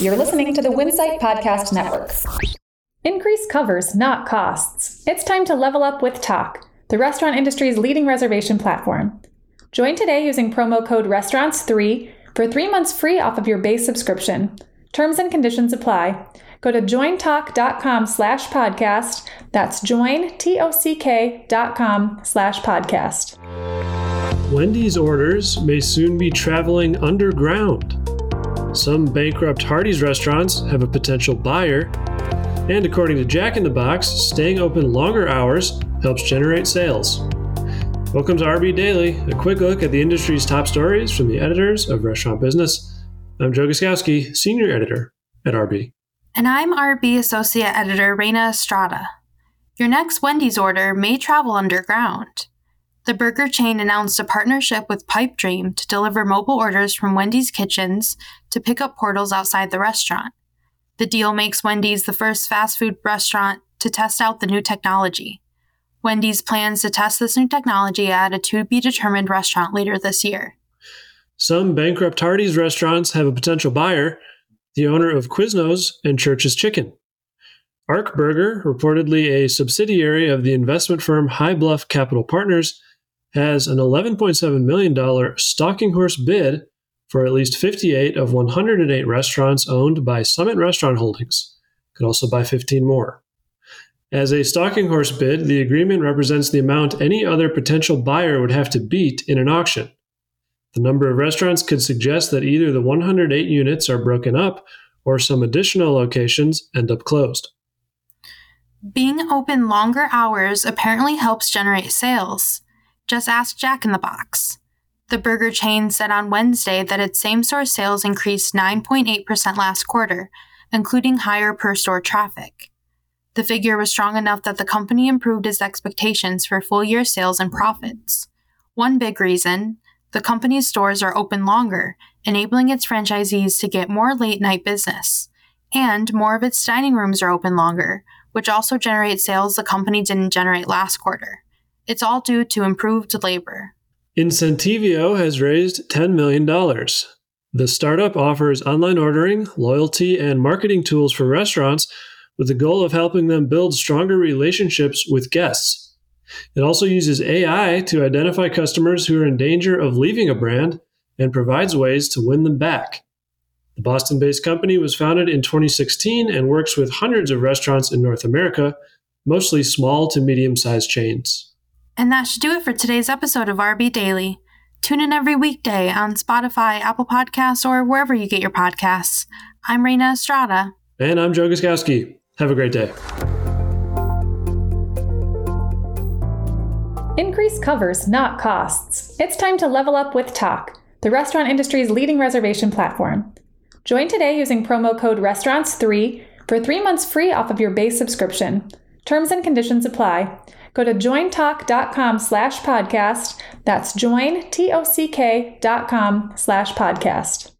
You're listening to the Winsight Podcast Network. Increase covers, not costs. It's time to level up with Tock, the restaurant industry's leading reservation platform. Join today using promo code RESTAURANTS3 for three months free off of your base subscription. Terms and conditions apply. Go to jointock.com slash podcast. That's join, T-O-C-K dot com slash podcast. Wendy's orders may soon be traveling underground. Some bankrupt Hardee's restaurants have a potential buyer. And according to Jack in the Box, staying open longer hours helps generate sales. Welcome to RB Daily, a quick look at the industry's top stories from the editors of Restaurant Business. I'm Joe Guszkowski, Senior Editor at RB. And I'm RB Associate Editor Reyna Estrada. Your next Wendy's order may travel underground. The burger chain announced a partnership with Pipe Dream to deliver mobile orders from Wendy's kitchens to pickup portals outside the restaurant. The deal makes Wendy's the first fast food restaurant to test out the new technology. Wendy's plans to test this new technology at a to be determined restaurant later this year. Some bankrupt Hardee's restaurants have a potential buyer, the owner of Quiznos and Church's Chicken. Ark Burger, reportedly a subsidiary of the investment firm High Bluff Capital Partners, has an $11.7 million stalking horse bid for at least 58 of 108 restaurants owned by Summit Restaurant Holdings. Could also buy 15 more. As a stalking horse bid, the agreement represents the amount any other potential buyer would have to beat in an auction. The number of restaurants could suggest that either the 108 units are broken up or some additional locations end up closed. Being open longer hours apparently helps generate sales. Just ask Jack in the Box. The burger chain said on Wednesday that its same store sales increased 9.8% last quarter, including higher per store traffic. The figure was strong enough that the company improved its expectations for full year sales and profits. One big reason the company's stores are open longer, enabling its franchisees to get more late night business. And more of its dining rooms are open longer, which also generates sales the company didn't generate last quarter. It's all due to improved labor. Incentivio has raised $10 million. The startup offers online ordering, loyalty, and marketing tools for restaurants with the goal of helping them build stronger relationships with guests. It also uses AI to identify customers who are in danger of leaving a brand and provides ways to win them back. The Boston based company was founded in 2016 and works with hundreds of restaurants in North America, mostly small to medium sized chains. And that should do it for today's episode of RB Daily. Tune in every weekday on Spotify, Apple Podcasts, or wherever you get your podcasts. I'm Reyna Estrada. And I'm Joe Guszkowski. Have a great day. Increase covers, not costs. It's time to level up with Tock, the restaurant industry's leading reservation platform. Join today using promo code RESTAURANTS3 for three months free off of your base subscription. Terms and conditions apply. Go to jointock.com slash podcast. That's join, T-O-C-K dot com slash podcast.